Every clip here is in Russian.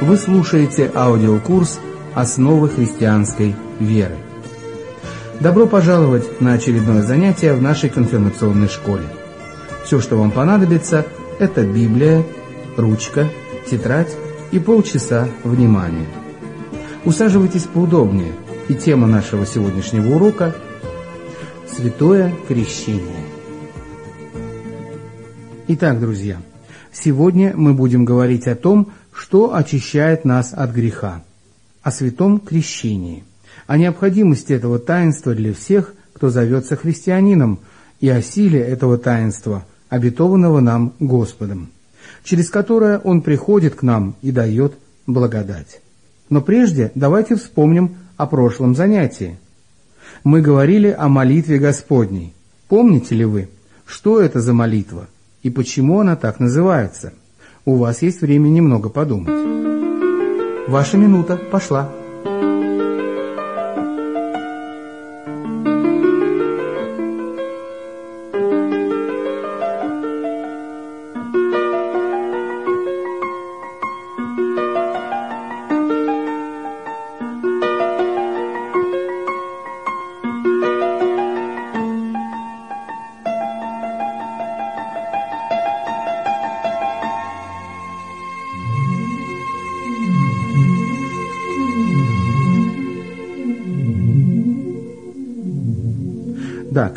Вы слушаете аудиокурс «Основы христианской веры». Добро пожаловать на очередное занятие в нашей конфирмационной школе. Все, что вам понадобится, это Библия, ручка, тетрадь и полчаса внимания. Усаживайтесь поудобнее, и тема нашего сегодняшнего урока – Святое Крещение. Итак, друзья, сегодня мы будем говорить о том, что очищает нас от греха, о святом крещении, о необходимости этого таинства для всех, кто зовется христианином, и о силе этого таинства, обетованного нам Господом, через которое Он приходит к нам и дает благодать. Но прежде давайте вспомним о прошлом занятии. Мы говорили о молитве Господней. Помните ли вы, что это за молитва и почему она так называется? У вас есть время немного подумать. Ваша минута пошла.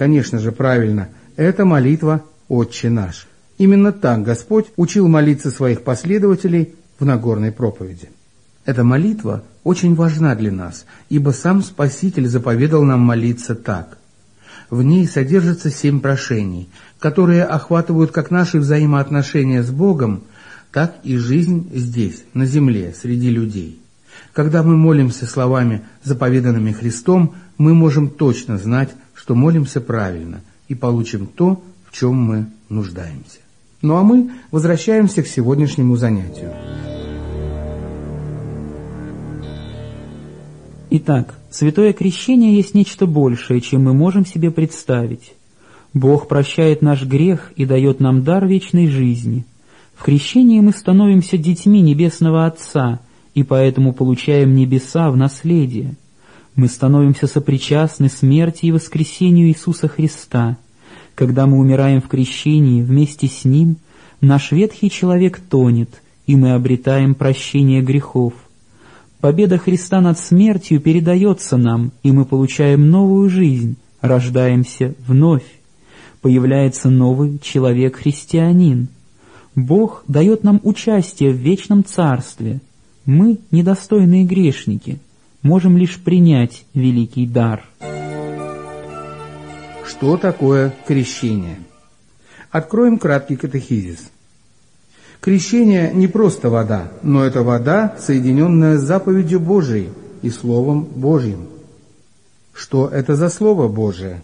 Конечно же, правильно. Это молитва «Отче наш». Именно так Господь учил молиться своих последователей в Нагорной проповеди. Эта молитва очень важна для нас, ибо сам Спаситель заповедал нам молиться так. В ней содержится семь прошений, которые охватывают как наши взаимоотношения с Богом, так и жизнь здесь, на земле, среди людей. Когда мы молимся словами, заповеданными Христом, мы можем точно знать, что молимся правильно и получим то, в чем мы нуждаемся. Ну а мы возвращаемся к сегодняшнему занятию. Итак, святое крещение есть нечто большее, чем мы можем себе представить. Бог прощает наш грех и дает нам дар вечной жизни. В крещении мы становимся детьми Небесного Отца и поэтому получаем небеса в наследие мы становимся сопричастны смерти и воскресению Иисуса Христа. Когда мы умираем в крещении вместе с Ним, наш ветхий человек тонет, и мы обретаем прощение грехов. Победа Христа над смертью передается нам, и мы получаем новую жизнь, рождаемся вновь. Появляется новый человек-христианин. Бог дает нам участие в вечном царстве. Мы недостойные грешники — можем лишь принять великий дар. Что такое крещение? Откроем краткий катехизис. Крещение не просто вода, но это вода, соединенная с заповедью Божией и Словом Божьим. Что это за Слово Божие?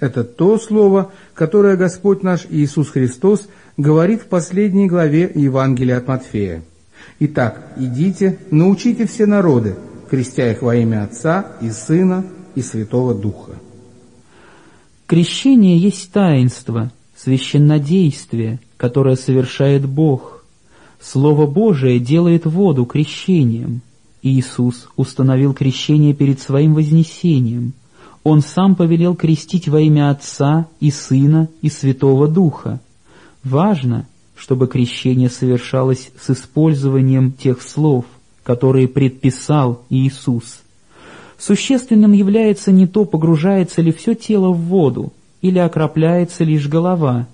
Это то Слово, которое Господь наш Иисус Христос говорит в последней главе Евангелия от Матфея. Итак, идите, научите все народы, крестя их во имя Отца и Сына и Святого Духа. Крещение есть таинство, священнодействие, которое совершает Бог. Слово Божие делает воду крещением. Иисус установил крещение перед своим вознесением. Он сам повелел крестить во имя Отца и Сына и Святого Духа. Важно, чтобы крещение совершалось с использованием тех слов – которые предписал Иисус. Существенным является не то, погружается ли все тело в воду или окропляется лишь голова.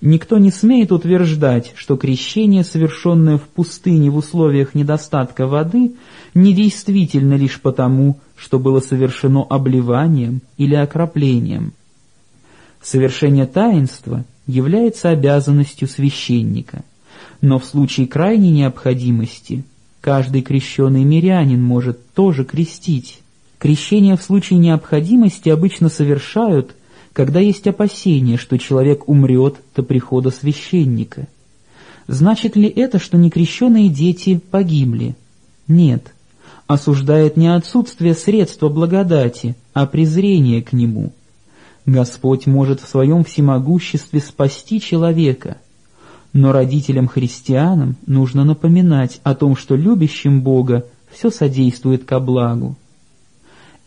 Никто не смеет утверждать, что крещение, совершенное в пустыне в условиях недостатка воды, недействительно лишь потому, что было совершено обливанием или окроплением. Совершение таинства является обязанностью священника, но в случае крайней необходимости – Каждый крещенный мирянин может тоже крестить. Крещение в случае необходимости обычно совершают, когда есть опасение, что человек умрет до прихода священника. Значит ли это, что некрещенные дети погибли? Нет. Осуждает не отсутствие средства благодати, а презрение к нему. Господь может в своем всемогуществе спасти человека, Но родителям-христианам нужно напоминать о том, что любящим Бога все содействует ко благу.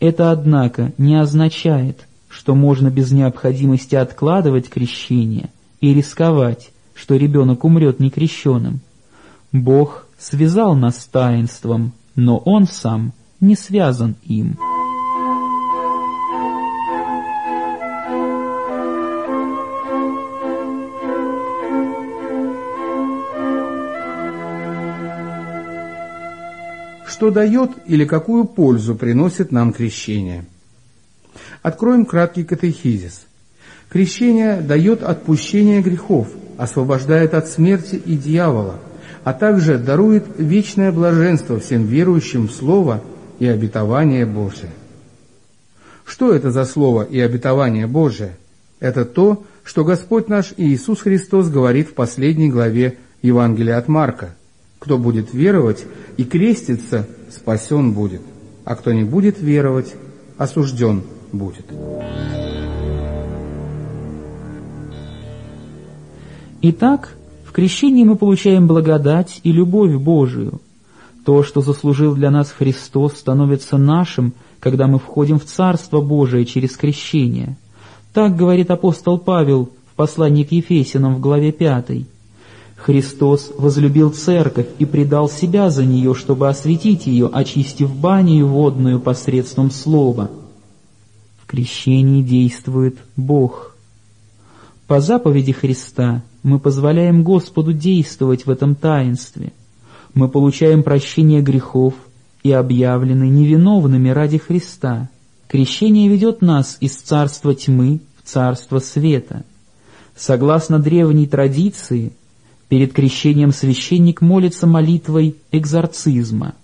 Это, однако, не означает, что можно без необходимости откладывать крещение и рисковать, что ребенок умрет некрещенным. Бог связал нас с таинством, но Он сам не связан им. Что дает или какую пользу приносит нам крещение? Откроем краткий катехизис. Крещение дает отпущение грехов, освобождает от смерти и дьявола, а также дарует вечное блаженство всем верующим в Слово и обетование Божие. Что это за Слово и обетование Божие? Это то, что Господь наш Иисус Христос говорит в последней главе Евангелия от Марка. Кто будет веровать и креститься, спасен будет, а кто не будет веровать, осужден будет. Итак, в крещении мы получаем благодать и любовь Божию. То, что заслужил для нас Христос, становится нашим, когда мы входим в Царство Божие через крещение. Так говорит апостол Павел в послании к Ефесянам в главе 5. Христос возлюбил церковь и предал себя за нее, чтобы осветить ее, очистив баню водную посредством слова. В крещении действует Бог. По заповеди Христа мы позволяем Господу действовать в этом таинстве. Мы получаем прощение грехов и объявлены невиновными ради Христа. Крещение ведет нас из царства тьмы в царство света. Согласно древней традиции, перед крещением священник молится молитвой экзорцизма.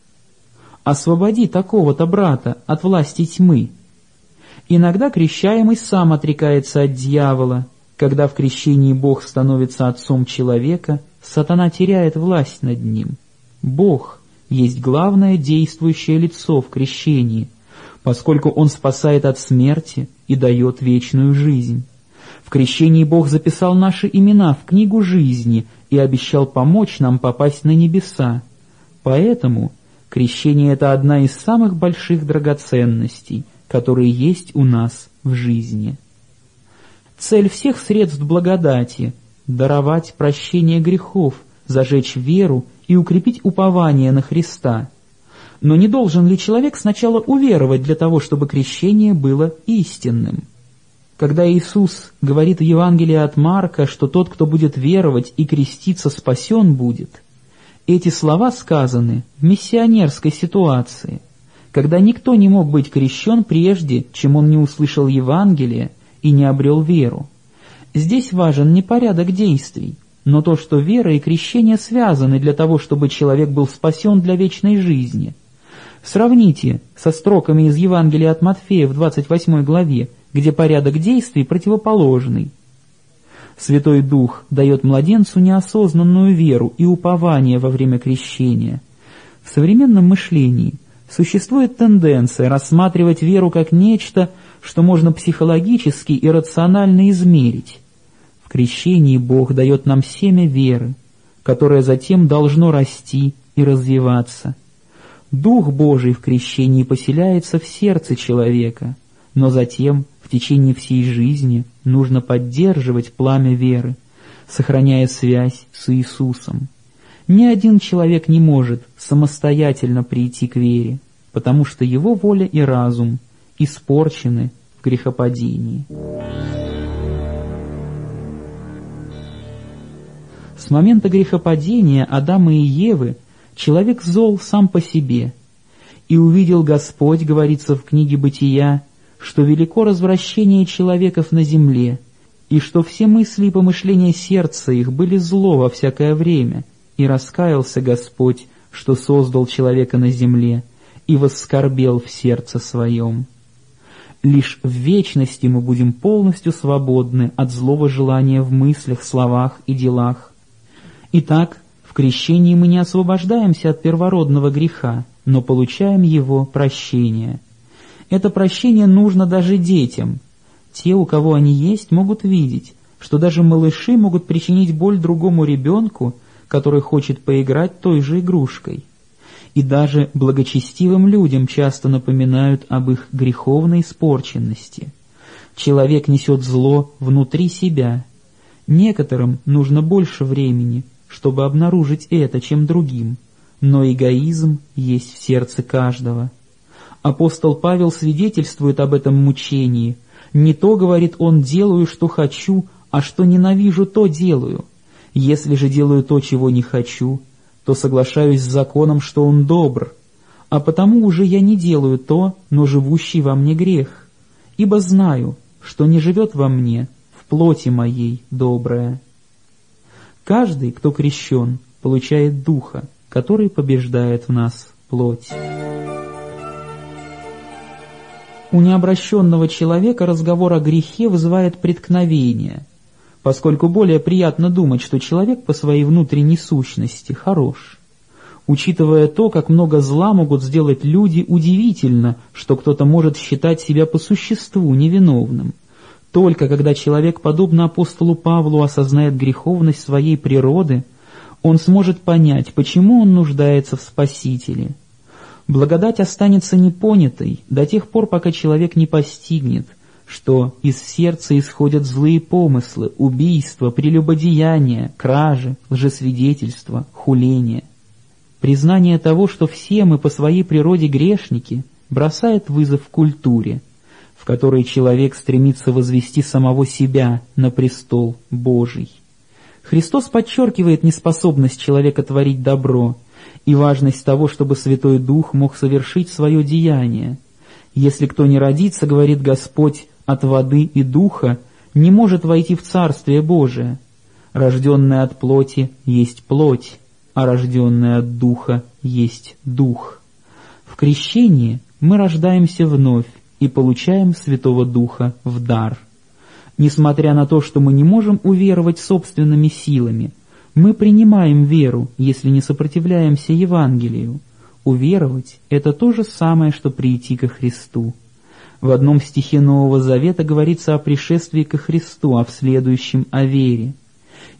«Освободи такого-то брата от власти тьмы». Иногда крещаемый сам отрекается от дьявола – когда в крещении Бог становится отцом человека, сатана теряет власть над ним. Бог есть главное действующее лицо в крещении, поскольку Он спасает от смерти и дает вечную жизнь. В крещении Бог записал наши имена в книгу жизни и обещал помочь нам попасть на небеса. Поэтому крещение — это одна из самых больших драгоценностей, которые есть у нас в жизни. Цель всех средств благодати — даровать прощение грехов, зажечь веру и укрепить упование на Христа. Но не должен ли человек сначала уверовать для того, чтобы крещение было истинным? Когда Иисус говорит в Евангелии от Марка, что тот, кто будет веровать и креститься, спасен будет, эти слова сказаны в миссионерской ситуации, когда никто не мог быть крещен прежде, чем он не услышал Евангелие и не обрел веру. Здесь важен не порядок действий, но то, что вера и крещение связаны для того, чтобы человек был спасен для вечной жизни. Сравните со строками из Евангелия от Матфея в 28 главе, где порядок действий противоположный. Святой Дух дает младенцу неосознанную веру и упование во время крещения. В современном мышлении существует тенденция рассматривать веру как нечто, что можно психологически и рационально измерить. В крещении Бог дает нам семя веры, которое затем должно расти и развиваться. Дух Божий в крещении поселяется в сердце человека, но затем в течение всей жизни нужно поддерживать пламя веры, сохраняя связь с Иисусом. Ни один человек не может самостоятельно прийти к вере, потому что его воля и разум испорчены в грехопадении. С момента грехопадения Адама и Евы человек зол сам по себе. «И увидел Господь, — говорится в книге Бытия, — что велико развращение человеков на земле, и что все мысли и помышления сердца их были зло во всякое время, и раскаялся Господь, что создал человека на земле, и воскорбел в сердце своем». Лишь в вечности мы будем полностью свободны от злого желания в мыслях, словах и делах. Итак, в крещении мы не освобождаемся от первородного греха, но получаем его прощение. Это прощение нужно даже детям. Те, у кого они есть, могут видеть, что даже малыши могут причинить боль другому ребенку, который хочет поиграть той же игрушкой. И даже благочестивым людям часто напоминают об их греховной испорченности. Человек несет зло внутри себя. Некоторым нужно больше времени, чтобы обнаружить это, чем другим, но эгоизм есть в сердце каждого. Апостол Павел свидетельствует об этом мучении. «Не то, — говорит он, — делаю, что хочу, а что ненавижу, то делаю. Если же делаю то, чего не хочу, то соглашаюсь с законом, что он добр, а потому уже я не делаю то, но живущий во мне грех, ибо знаю, что не живет во мне в плоти моей доброе. Каждый, кто крещен, получает Духа, который побеждает в нас плоть. У необращенного человека разговор о грехе вызывает преткновение, поскольку более приятно думать, что человек по своей внутренней сущности хорош. Учитывая то, как много зла могут сделать люди, удивительно, что кто-то может считать себя по существу невиновным. Только когда человек, подобно апостолу Павлу, осознает греховность своей природы, он сможет понять, почему он нуждается в Спасителе – Благодать останется непонятой до тех пор, пока человек не постигнет, что из сердца исходят злые помыслы, убийства, прелюбодеяния, кражи, лжесвидетельства, хуления. Признание того, что все мы по своей природе грешники, бросает вызов культуре, в которой человек стремится возвести самого себя на престол Божий. Христос подчеркивает неспособность человека творить добро – и важность того, чтобы Святой Дух мог совершить свое деяние. Если кто не родится, говорит Господь, от воды и духа, не может войти в Царствие Божие. Рожденное от плоти есть плоть, а рожденное от духа есть дух. В крещении мы рождаемся вновь и получаем Святого Духа в дар. Несмотря на то, что мы не можем уверовать собственными силами, мы принимаем веру, если не сопротивляемся Евангелию. Уверовать — это то же самое, что прийти ко Христу. В одном стихе Нового Завета говорится о пришествии ко Христу, а в следующем — о вере.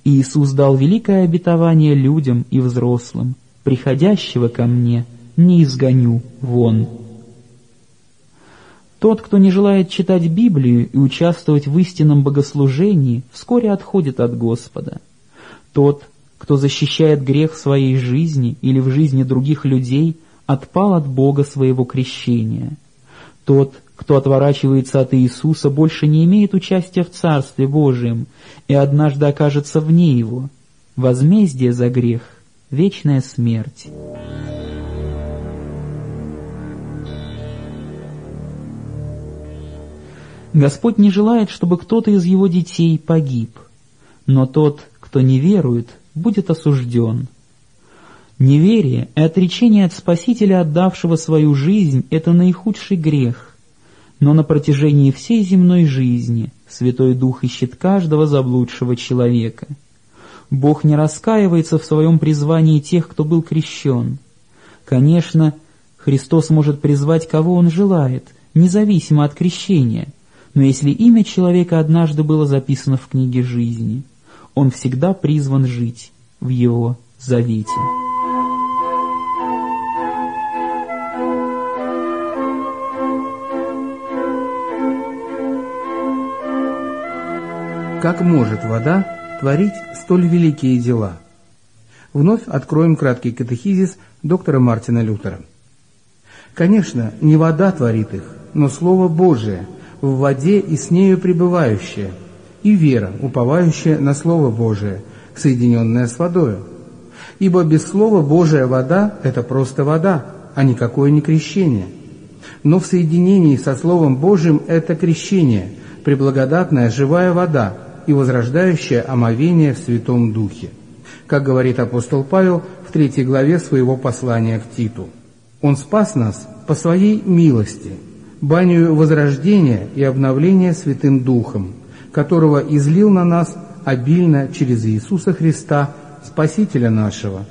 Иисус дал великое обетование людям и взрослым. «Приходящего ко мне не изгоню вон». Тот, кто не желает читать Библию и участвовать в истинном богослужении, вскоре отходит от Господа. Тот, кто защищает грех в своей жизни или в жизни других людей, отпал от Бога своего крещения. Тот, кто отворачивается от Иисуса, больше не имеет участия в Царстве Божьем и однажды окажется вне его. Возмездие за грех — вечная смерть. Господь не желает, чтобы кто-то из его детей погиб, но тот, кто не верует, будет осужден. Неверие и отречение от Спасителя, отдавшего свою жизнь, — это наихудший грех. Но на протяжении всей земной жизни Святой Дух ищет каждого заблудшего человека. Бог не раскаивается в своем призвании тех, кто был крещен. Конечно, Христос может призвать, кого Он желает, независимо от крещения, но если имя человека однажды было записано в книге жизни — он всегда призван жить в Его завете. Как может вода творить столь великие дела? Вновь откроем краткий катехизис доктора Мартина Лютера. Конечно, не вода творит их, но Слово Божие, в воде и с нею пребывающее – и вера, уповающая на Слово Божие, соединенная с водою. Ибо без Слова Божия вода – это просто вода, а никакое не крещение. Но в соединении со Словом Божьим это крещение, преблагодатная живая вода и возрождающее омовение в Святом Духе. Как говорит апостол Павел в третьей главе своего послания к Титу. Он спас нас по своей милости, баню возрождения и обновления Святым Духом, которого излил на нас обильно через Иисуса Христа, Спасителя нашего,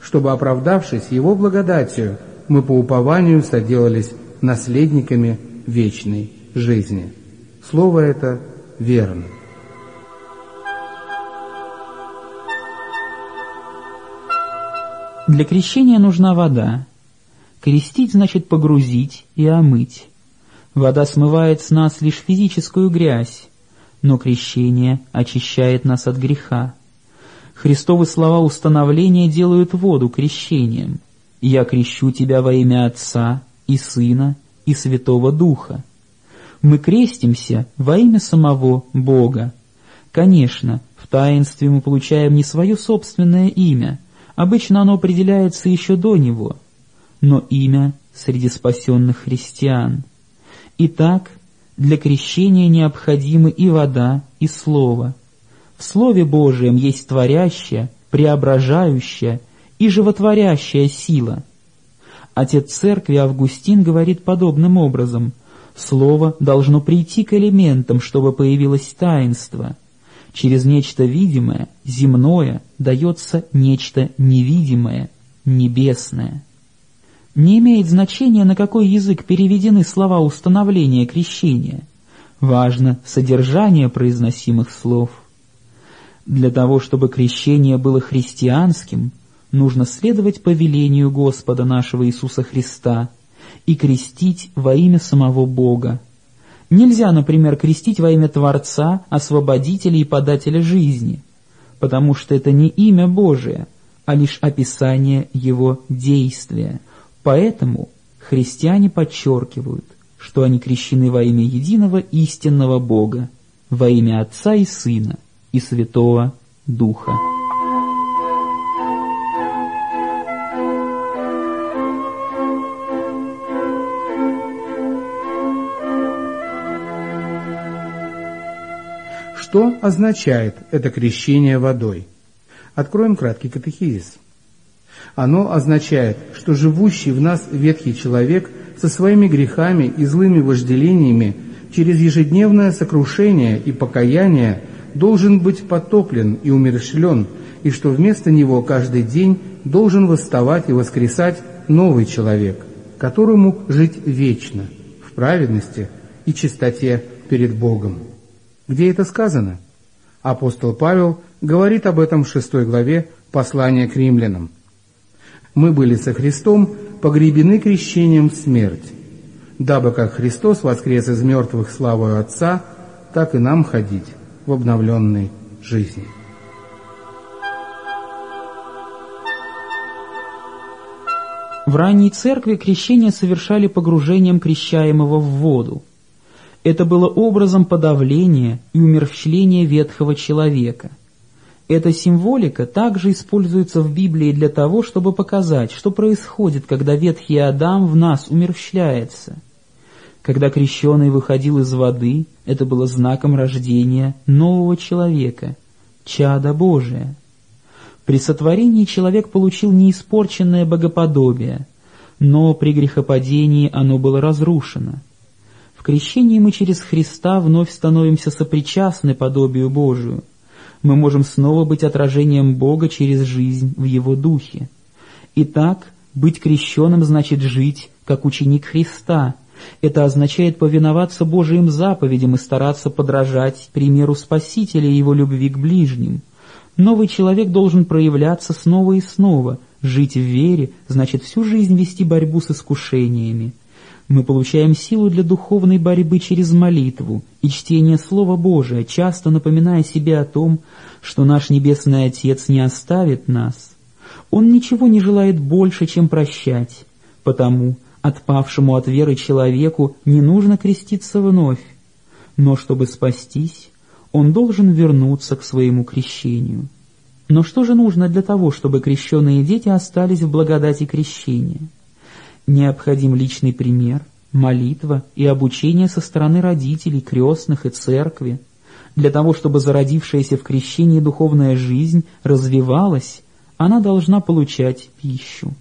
чтобы, оправдавшись Его благодатью, мы по упованию соделались наследниками вечной жизни. Слово это верно. Для крещения нужна вода. Крестить значит погрузить и омыть. Вода смывает с нас лишь физическую грязь, но крещение очищает нас от греха. Христовы слова установления делают воду крещением. «Я крещу тебя во имя Отца и Сына и Святого Духа». Мы крестимся во имя самого Бога. Конечно, в таинстве мы получаем не свое собственное имя, обычно оно определяется еще до него, но имя среди спасенных христиан. Итак, для крещения необходимы и вода, и слово – в Слове Божием есть творящая, преображающая и животворящая сила. Отец Церкви Августин говорит подобным образом «Слово должно прийти к элементам, чтобы появилось таинство. Через нечто видимое, земное, дается нечто невидимое, небесное». Не имеет значения, на какой язык переведены слова установления крещения. Важно содержание произносимых слов – для того, чтобы крещение было христианским, нужно следовать повелению Господа нашего Иисуса Христа и крестить во имя самого Бога. Нельзя, например, крестить во имя Творца, Освободителя и Подателя жизни, потому что это не имя Божие, а лишь описание Его действия. Поэтому христиане подчеркивают, что они крещены во имя единого истинного Бога, во имя Отца и Сына – и Святого Духа. Что означает это крещение водой? Откроем краткий катехизис. Оно означает, что живущий в нас ветхий человек со своими грехами и злыми вожделениями через ежедневное сокрушение и покаяние должен быть потоплен и умерщвлен, и что вместо него каждый день должен восставать и воскресать новый человек, которому жить вечно, в праведности и чистоте перед Богом. Где это сказано? Апостол Павел говорит об этом в шестой главе послания к римлянам. «Мы были со Христом погребены крещением в смерть, дабы как Христос воскрес из мертвых славою Отца, так и нам ходить в обновленной жизни. В ранней церкви крещение совершали погружением крещаемого в воду. Это было образом подавления и умерщвления ветхого человека. Эта символика также используется в Библии для того, чтобы показать, что происходит, когда ветхий Адам в нас умерщвляется – когда крещеный выходил из воды, это было знаком рождения нового человека, чада Божия. При сотворении человек получил неиспорченное богоподобие, но при грехопадении оно было разрушено. В крещении мы через Христа вновь становимся сопричастны подобию Божию. Мы можем снова быть отражением Бога через жизнь в Его Духе. Итак, быть крещенным значит жить, как ученик Христа – это означает повиноваться Божьим заповедям и стараться подражать примеру Спасителя и его любви к ближним. Новый человек должен проявляться снова и снова. Жить в вере значит всю жизнь вести борьбу с искушениями. Мы получаем силу для духовной борьбы через молитву и чтение Слова Божия, часто напоминая себе о том, что наш Небесный Отец не оставит нас. Он ничего не желает больше, чем прощать, потому Отпавшему от веры человеку не нужно креститься вновь, но чтобы спастись, он должен вернуться к своему крещению. Но что же нужно для того, чтобы крещенные дети остались в благодати крещения? Необходим личный пример, молитва и обучение со стороны родителей, крестных и церкви. Для того, чтобы зародившаяся в крещении духовная жизнь развивалась, она должна получать пищу.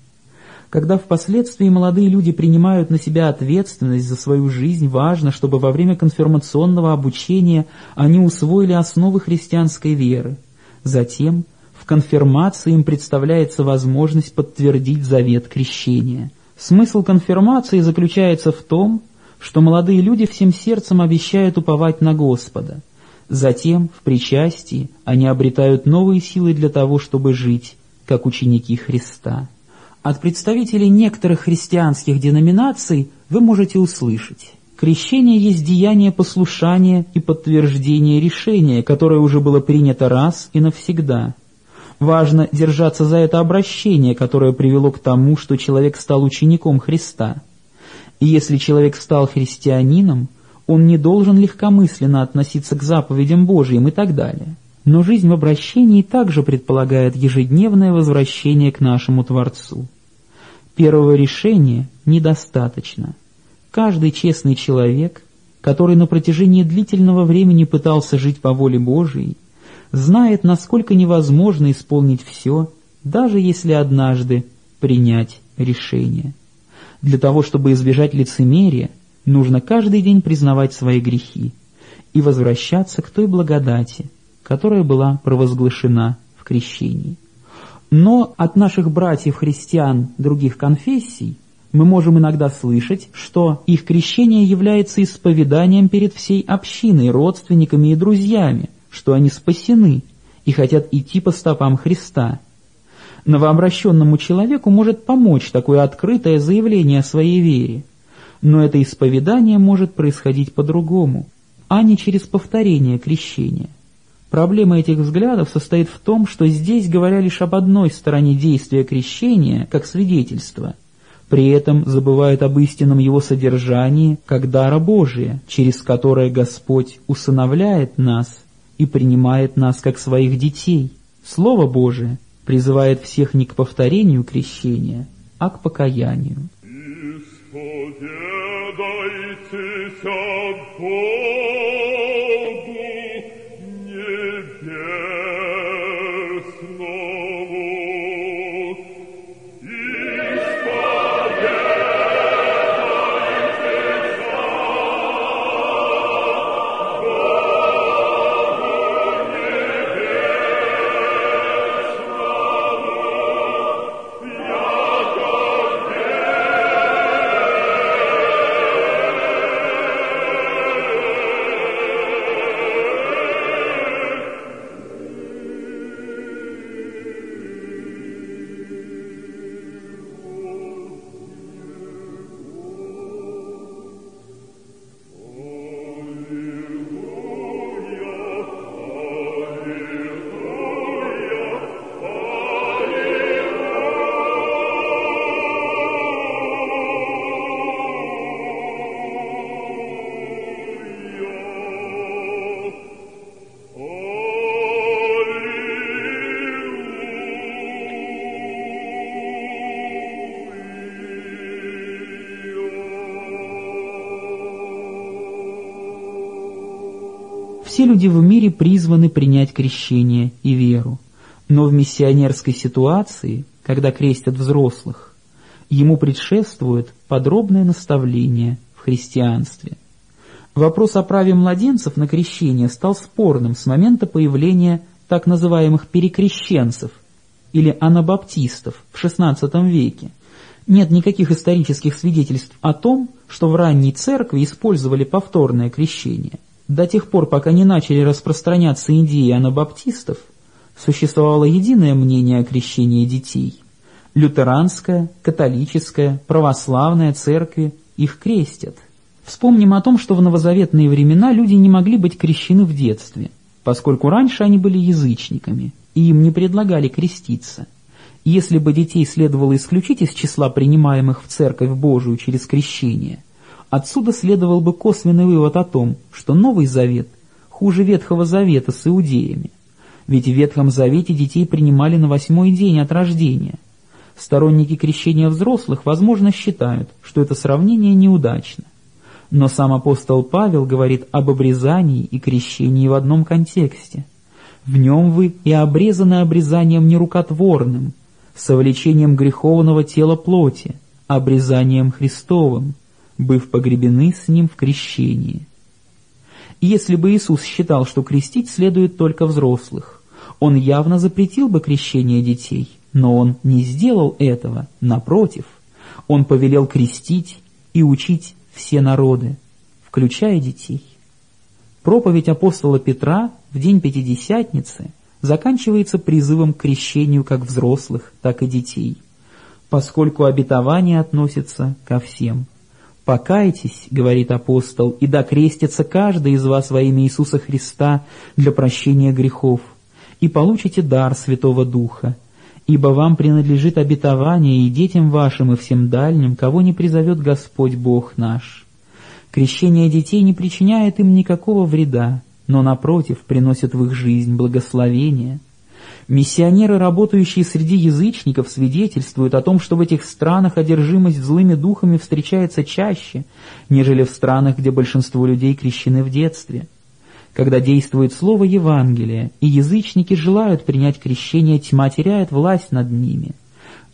Когда впоследствии молодые люди принимают на себя ответственность за свою жизнь, важно, чтобы во время конфирмационного обучения они усвоили основы христианской веры. Затем в конфирмации им представляется возможность подтвердить завет крещения. Смысл конфирмации заключается в том, что молодые люди всем сердцем обещают уповать на Господа. Затем, в причастии, они обретают новые силы для того, чтобы жить, как ученики Христа. От представителей некоторых христианских деноминаций вы можете услышать. Крещение есть деяние послушания и подтверждение решения, которое уже было принято раз и навсегда. Важно держаться за это обращение, которое привело к тому, что человек стал учеником Христа. И если человек стал христианином, он не должен легкомысленно относиться к заповедям Божьим и так далее. Но жизнь в обращении также предполагает ежедневное возвращение к нашему Творцу. Первого решения недостаточно – Каждый честный человек, который на протяжении длительного времени пытался жить по воле Божией, знает, насколько невозможно исполнить все, даже если однажды принять решение. Для того, чтобы избежать лицемерия, нужно каждый день признавать свои грехи и возвращаться к той благодати, которая была провозглашена в крещении. Но от наших братьев-христиан других конфессий мы можем иногда слышать, что их крещение является исповеданием перед всей общиной, родственниками и друзьями, что они спасены и хотят идти по стопам Христа. Новообращенному человеку может помочь такое открытое заявление о своей вере, но это исповедание может происходить по-другому, а не через повторение крещения. Проблема этих взглядов состоит в том, что здесь говоря лишь об одной стороне действия крещения, как свидетельства – при этом забывают об истинном его содержании, как дара Божия, через которое Господь усыновляет нас и принимает нас как своих детей. Слово Божие призывает всех не к повторению крещения, а к покаянию. Исповедайтесь Все люди в мире призваны принять крещение и веру, но в миссионерской ситуации, когда крестят взрослых, ему предшествует подробное наставление в христианстве. Вопрос о праве младенцев на крещение стал спорным с момента появления так называемых перекрещенцев или анабаптистов в XVI веке. Нет никаких исторических свидетельств о том, что в ранней церкви использовали повторное крещение – до тех пор, пока не начали распространяться идеи анабаптистов, существовало единое мнение о крещении детей. Лютеранская, католическая, православная церкви их крестят. Вспомним о том, что в новозаветные времена люди не могли быть крещены в детстве, поскольку раньше они были язычниками, и им не предлагали креститься. Если бы детей следовало исключить из числа принимаемых в Церковь Божию через крещение – Отсюда следовал бы косвенный вывод о том, что Новый Завет хуже Ветхого Завета с иудеями. Ведь в Ветхом Завете детей принимали на восьмой день от рождения. Сторонники крещения взрослых, возможно, считают, что это сравнение неудачно. Но сам апостол Павел говорит об обрезании и крещении в одном контексте. В нем вы и обрезаны обрезанием нерукотворным, совлечением греховного тела плоти, обрезанием Христовым, быв погребены с ним в крещении. Если бы Иисус считал, что крестить следует только взрослых, он явно запретил бы крещение детей, но он не сделал этого, напротив, он повелел крестить и учить все народы, включая детей. Проповедь апостола Петра в день Пятидесятницы заканчивается призывом к крещению как взрослых, так и детей. поскольку обетование относится ко всем. «Покайтесь, — говорит апостол, — и докрестится каждый из вас во имя Иисуса Христа для прощения грехов, и получите дар Святого Духа, ибо вам принадлежит обетование и детям вашим, и всем дальним, кого не призовет Господь Бог наш». Крещение детей не причиняет им никакого вреда, но, напротив, приносит в их жизнь благословение – Миссионеры, работающие среди язычников, свидетельствуют о том, что в этих странах одержимость злыми духами встречается чаще, нежели в странах, где большинство людей крещены в детстве. Когда действует слово Евангелия, и язычники желают принять крещение, тьма теряет власть над ними.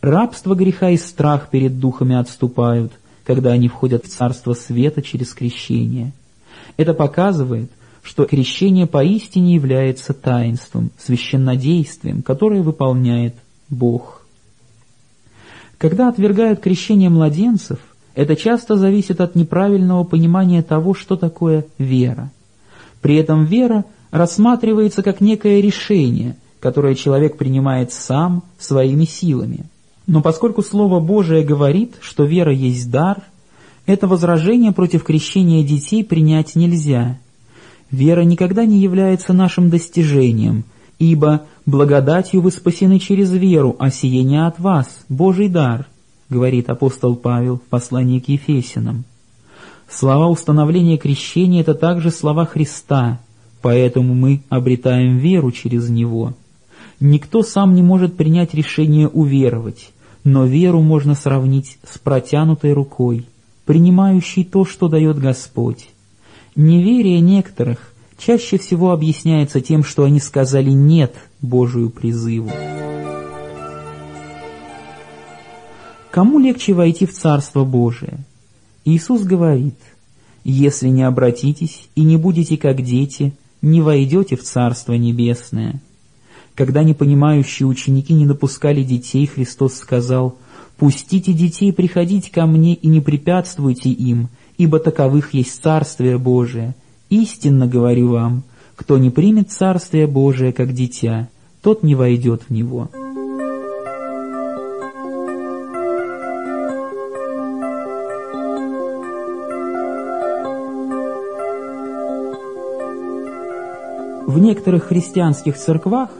Рабство греха и страх перед духами отступают, когда они входят в царство света через крещение. Это показывает, что крещение поистине является таинством, священнодействием, которое выполняет Бог. Когда отвергают крещение младенцев, это часто зависит от неправильного понимания того, что такое вера. При этом вера рассматривается как некое решение, которое человек принимает сам своими силами. Но поскольку Слово Божие говорит, что вера есть дар, это возражение против крещения детей принять нельзя – Вера никогда не является нашим достижением, ибо благодатью вы спасены через веру, а сие не от вас, Божий дар, говорит апостол Павел в послании к Ефесянам. Слова установления крещения – это также слова Христа, поэтому мы обретаем веру через Него. Никто сам не может принять решение уверовать, но веру можно сравнить с протянутой рукой, принимающей то, что дает Господь. Неверие некоторых чаще всего объясняется тем, что они сказали «нет» Божию призыву. Кому легче войти в Царство Божие? Иисус говорит, «Если не обратитесь и не будете как дети, не войдете в Царство Небесное». Когда непонимающие ученики не допускали детей, Христос сказал, «Пустите детей приходить ко мне и не препятствуйте им, ибо таковых есть Царствие Божие. Истинно говорю вам, кто не примет Царствие Божие как дитя, тот не войдет в него». В некоторых христианских церквах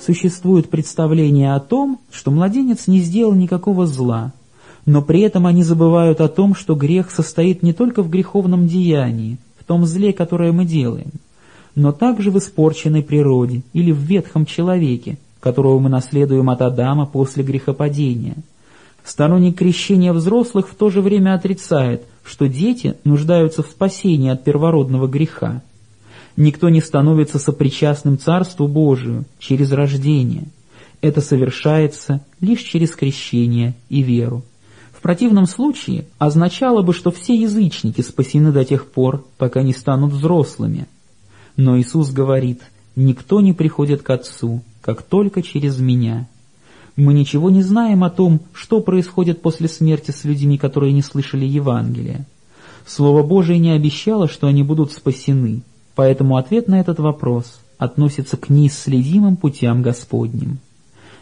существует представление о том, что младенец не сделал никакого зла – но при этом они забывают о том, что грех состоит не только в греховном деянии, в том зле, которое мы делаем, но также в испорченной природе или в ветхом человеке, которого мы наследуем от Адама после грехопадения. Сторонник крещения взрослых в то же время отрицает, что дети нуждаются в спасении от первородного греха. Никто не становится сопричастным Царству Божию через рождение. Это совершается лишь через крещение и веру противном случае означало бы, что все язычники спасены до тех пор, пока не станут взрослыми. Но Иисус говорит, «Никто не приходит к Отцу, как только через Меня». Мы ничего не знаем о том, что происходит после смерти с людьми, которые не слышали Евангелия. Слово Божие не обещало, что они будут спасены, поэтому ответ на этот вопрос относится к неисследимым путям Господним.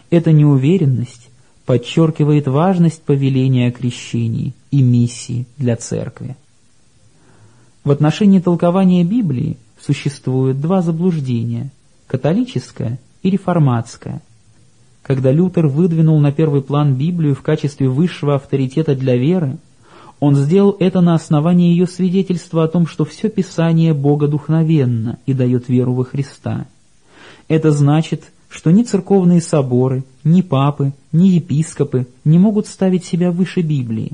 Эта неуверенность подчеркивает важность повеления о крещении и миссии для церкви. В отношении толкования Библии существуют два заблуждения – католическое и реформатское. Когда Лютер выдвинул на первый план Библию в качестве высшего авторитета для веры, он сделал это на основании ее свидетельства о том, что все Писание богодухновенно и дает веру во Христа. Это значит, что ни церковные соборы, ни папы, ни епископы не могут ставить себя выше Библии.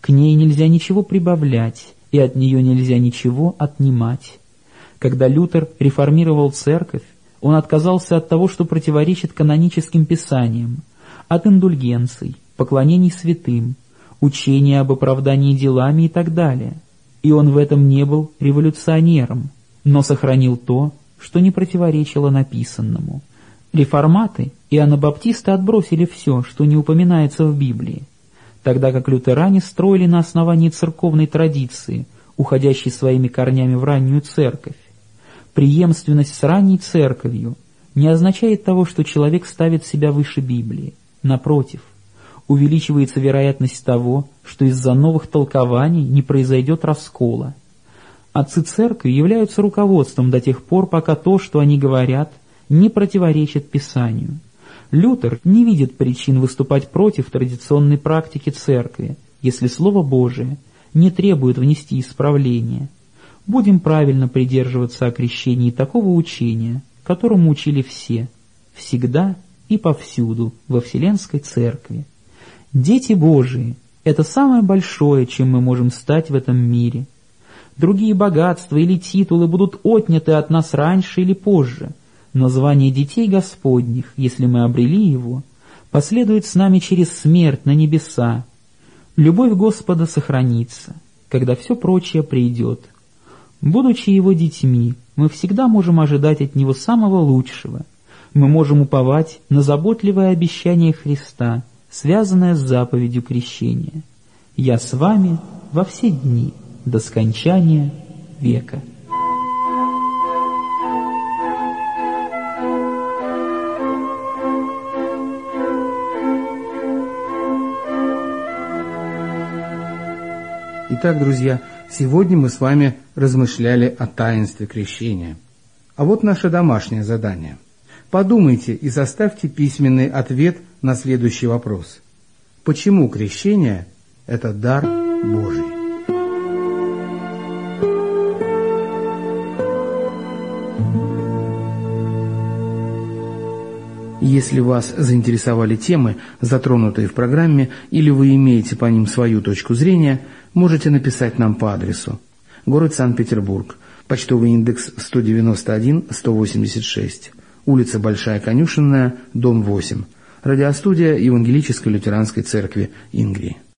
К ней нельзя ничего прибавлять, и от нее нельзя ничего отнимать. Когда Лютер реформировал церковь, он отказался от того, что противоречит каноническим писаниям, от индульгенций, поклонений святым, учения об оправдании делами и так далее. И он в этом не был революционером, но сохранил то, что не противоречило написанному – Реформаты и анабаптисты отбросили все, что не упоминается в Библии, тогда как лютеране строили на основании церковной традиции, уходящей своими корнями в раннюю церковь. Преемственность с ранней церковью не означает того, что человек ставит себя выше Библии. Напротив, увеличивается вероятность того, что из-за новых толкований не произойдет раскола. Отцы церкви являются руководством до тех пор, пока то, что они говорят, не противоречит Писанию. Лютер не видит причин выступать против традиционной практики церкви, если Слово Божие не требует внести исправление. Будем правильно придерживаться о крещении такого учения, которому учили все, всегда и повсюду во Вселенской Церкви. Дети Божии – это самое большое, чем мы можем стать в этом мире. Другие богатства или титулы будут отняты от нас раньше или позже, но звание детей Господних, если мы обрели его, последует с нами через смерть на небеса. Любовь Господа сохранится, когда все прочее придет. Будучи его детьми, мы всегда можем ожидать от него самого лучшего. Мы можем уповать на заботливое обещание Христа, связанное с заповедью крещения. «Я с вами во все дни» до скончания века. Итак, друзья, сегодня мы с вами размышляли о таинстве крещения. А вот наше домашнее задание. Подумайте и составьте письменный ответ на следующий вопрос. Почему крещение – это дар Божий? Если вас заинтересовали темы, затронутые в программе, или вы имеете по ним свою точку зрения, можете написать нам по адресу. Город Санкт-Петербург, почтовый индекс 191-186, улица Большая Конюшенная, дом 8, радиостудия Евангелической лютеранской церкви Ингрии.